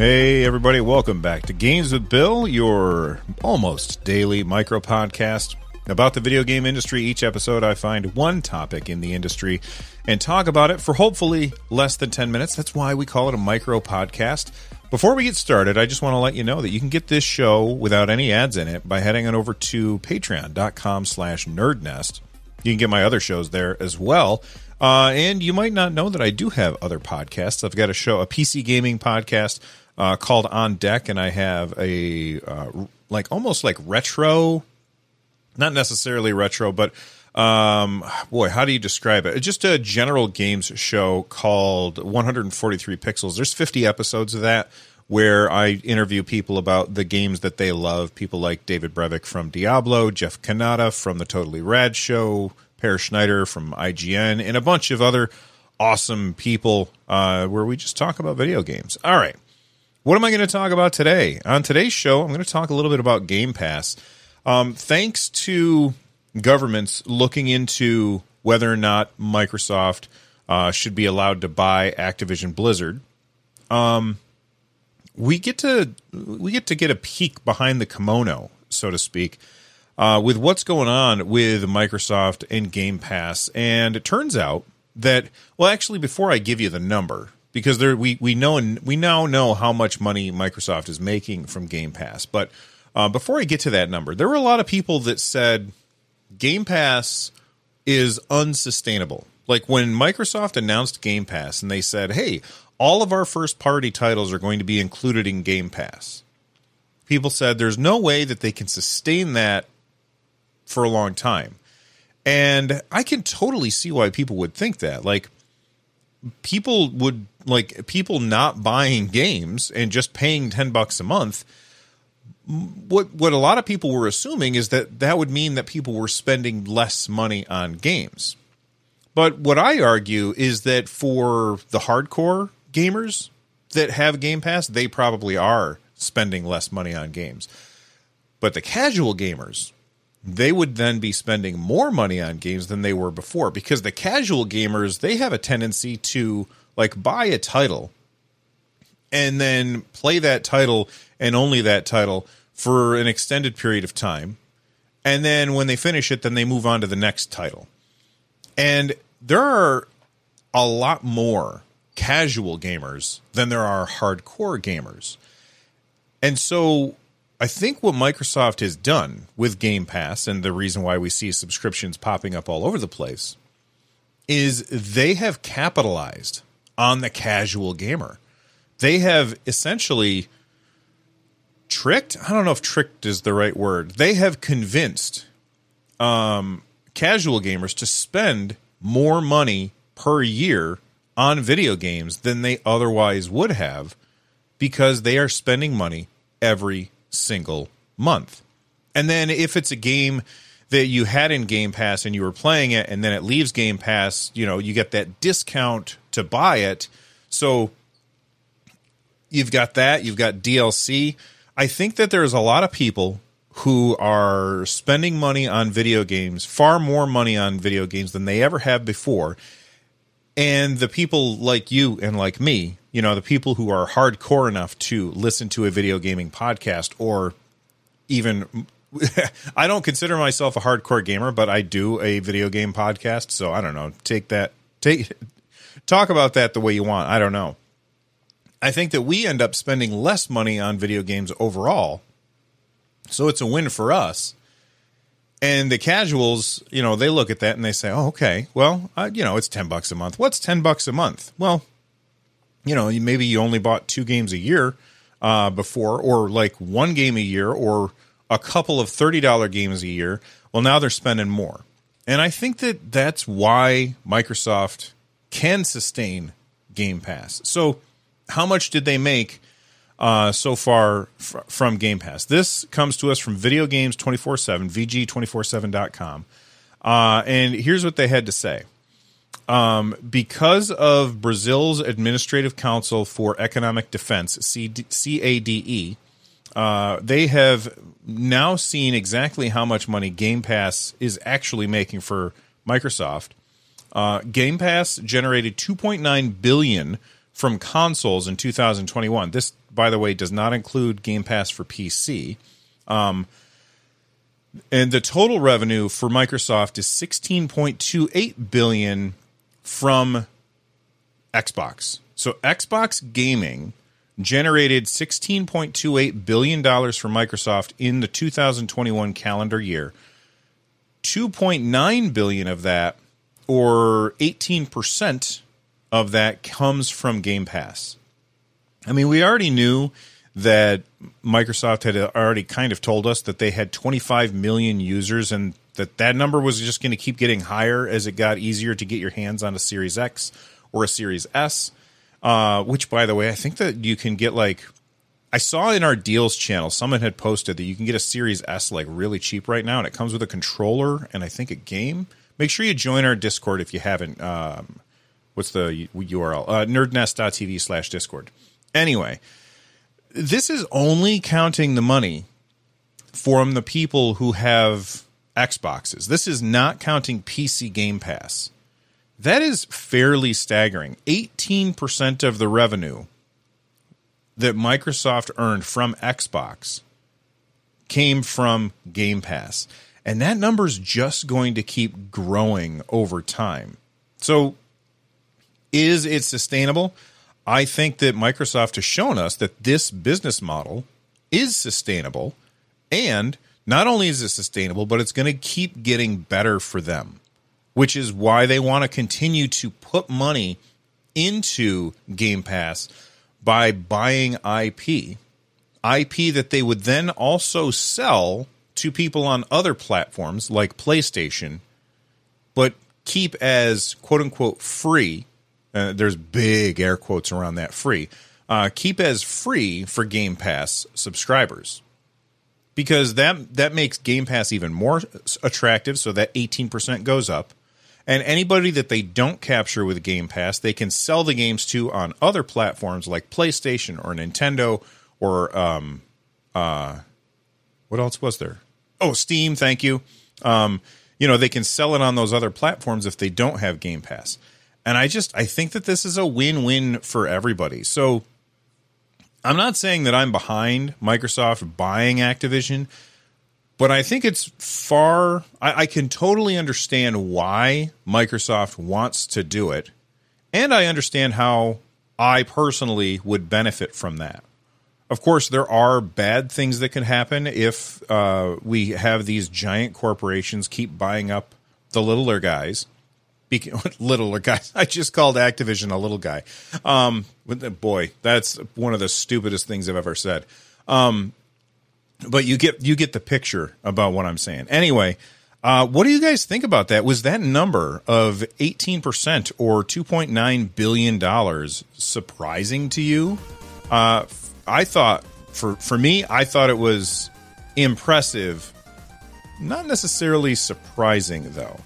Hey, everybody, welcome back to Games with Bill, your almost daily micro podcast about the video game industry. Each episode, I find one topic in the industry and talk about it for hopefully less than 10 minutes. That's why we call it a micro podcast. Before we get started, I just want to let you know that you can get this show without any ads in it by heading on over to patreon.com slash nerdnest. You can get my other shows there as well. Uh, and you might not know that I do have other podcasts. I've got a show, a PC gaming podcast uh, called On Deck, and I have a uh, like almost like retro, not necessarily retro, but um, boy, how do you describe it? Just a general games show called 143 Pixels. There's 50 episodes of that where I interview people about the games that they love. People like David Brevik from Diablo, Jeff Cannata from the Totally Rad Show, Peer Schneider from IGN, and a bunch of other awesome people uh, where we just talk about video games. All right. What am I going to talk about today? On today's show, I'm going to talk a little bit about Game Pass. Um, thanks to governments looking into whether or not Microsoft uh, should be allowed to buy Activision Blizzard, um, we get to we get to get a peek behind the kimono, so to speak, uh, with what's going on with Microsoft and Game Pass. And it turns out that well, actually, before I give you the number, because there we we know we now know how much money Microsoft is making from Game Pass. But uh, before I get to that number, there were a lot of people that said Game Pass is unsustainable. Like when Microsoft announced Game Pass and they said, "Hey, all of our first party titles are going to be included in Game Pass." People said there's no way that they can sustain that for a long time. And I can totally see why people would think that. Like people would like people not buying games and just paying 10 bucks a month what what a lot of people were assuming is that that would mean that people were spending less money on games. But what i argue is that for the hardcore gamers that have game pass they probably are spending less money on games. But the casual gamers they would then be spending more money on games than they were before because the casual gamers they have a tendency to like buy a title and then play that title and only that title for an extended period of time. And then when they finish it then they move on to the next title. And there are a lot more casual gamers than there are hardcore gamers. And so I think what Microsoft has done with Game Pass and the reason why we see subscriptions popping up all over the place is they have capitalized on the casual gamer. They have essentially tricked, I don't know if tricked is the right word. They have convinced um, casual gamers to spend more money per year on video games than they otherwise would have because they are spending money every single month. And then if it's a game that you had in Game Pass and you were playing it and then it leaves Game Pass, you know, you get that discount to buy it. So you've got that, you've got DLC. I think that there's a lot of people who are spending money on video games, far more money on video games than they ever have before. And the people like you and like me you know the people who are hardcore enough to listen to a video gaming podcast or even I don't consider myself a hardcore gamer, but I do a video game podcast, so I don't know. Take that take talk about that the way you want. I don't know. I think that we end up spending less money on video games overall. So it's a win for us. And the casuals, you know, they look at that and they say, "Oh, okay. Well, uh, you know, it's 10 bucks a month. What's 10 bucks a month?" Well, you know, maybe you only bought two games a year uh, before, or like one game a year, or a couple of $30 games a year. Well, now they're spending more. And I think that that's why Microsoft can sustain Game Pass. So, how much did they make uh, so far from Game Pass? This comes to us from Video Games 24 7, VG247.com. Uh, and here's what they had to say. Um, because of Brazil's Administrative Council for Economic Defense, CADE, uh, they have now seen exactly how much money Game Pass is actually making for Microsoft. Uh, Game Pass generated 2.9 billion from consoles in 2021. This, by the way, does not include Game Pass for PC. Um, and the total revenue for Microsoft is 16.28 billion from Xbox. So Xbox gaming generated 16.28 billion dollars for Microsoft in the 2021 calendar year. 2.9 billion of that or 18% of that comes from Game Pass. I mean, we already knew that Microsoft had already kind of told us that they had 25 million users and that that number was just going to keep getting higher as it got easier to get your hands on a Series X or a Series S. Uh, which, by the way, I think that you can get like I saw in our deals channel someone had posted that you can get a Series S like really cheap right now, and it comes with a controller and I think a game. Make sure you join our Discord if you haven't. Um, what's the URL? Uh, nerdnest.tv slash Discord. Anyway, this is only counting the money from the people who have Xboxes. This is not counting PC Game Pass. That is fairly staggering. 18% of the revenue that Microsoft earned from Xbox came from Game Pass. And that number is just going to keep growing over time. So, is it sustainable? I think that Microsoft has shown us that this business model is sustainable. And not only is it sustainable, but it's going to keep getting better for them which is why they want to continue to put money into Game Pass by buying IP, IP that they would then also sell to people on other platforms like PlayStation, but keep as quote unquote free. Uh, there's big air quotes around that free. Uh, keep as free for Game Pass subscribers because that that makes Game Pass even more attractive. So that 18% goes up. And anybody that they don't capture with Game Pass, they can sell the games to on other platforms like PlayStation or Nintendo or um, uh, what else was there? Oh, Steam. Thank you. Um, you know, they can sell it on those other platforms if they don't have Game Pass. And I just I think that this is a win-win for everybody. So I'm not saying that I'm behind Microsoft buying Activision but I think it's far. I, I, can totally understand why Microsoft wants to do it, and I understand how I personally would benefit from that. Of course, there are bad things that can happen if uh, we have these giant corporations keep buying up the littler guys. Be- littler guys. I just called Activision a little guy. Um, boy, that's one of the stupidest things I've ever said. Um, but you get you get the picture about what I'm saying. Anyway, uh, what do you guys think about that? Was that number of 18% or 2.9 billion dollars surprising to you? Uh, I thought for for me, I thought it was impressive, not necessarily surprising though.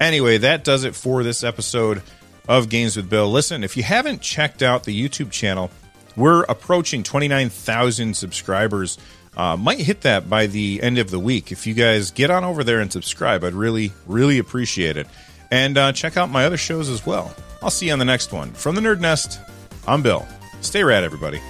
Anyway, that does it for this episode of Games with Bill. Listen, if you haven't checked out the YouTube channel, we're approaching 29,000 subscribers. Uh, might hit that by the end of the week. If you guys get on over there and subscribe, I'd really, really appreciate it. And uh, check out my other shows as well. I'll see you on the next one. From the Nerd Nest, I'm Bill. Stay rad, everybody.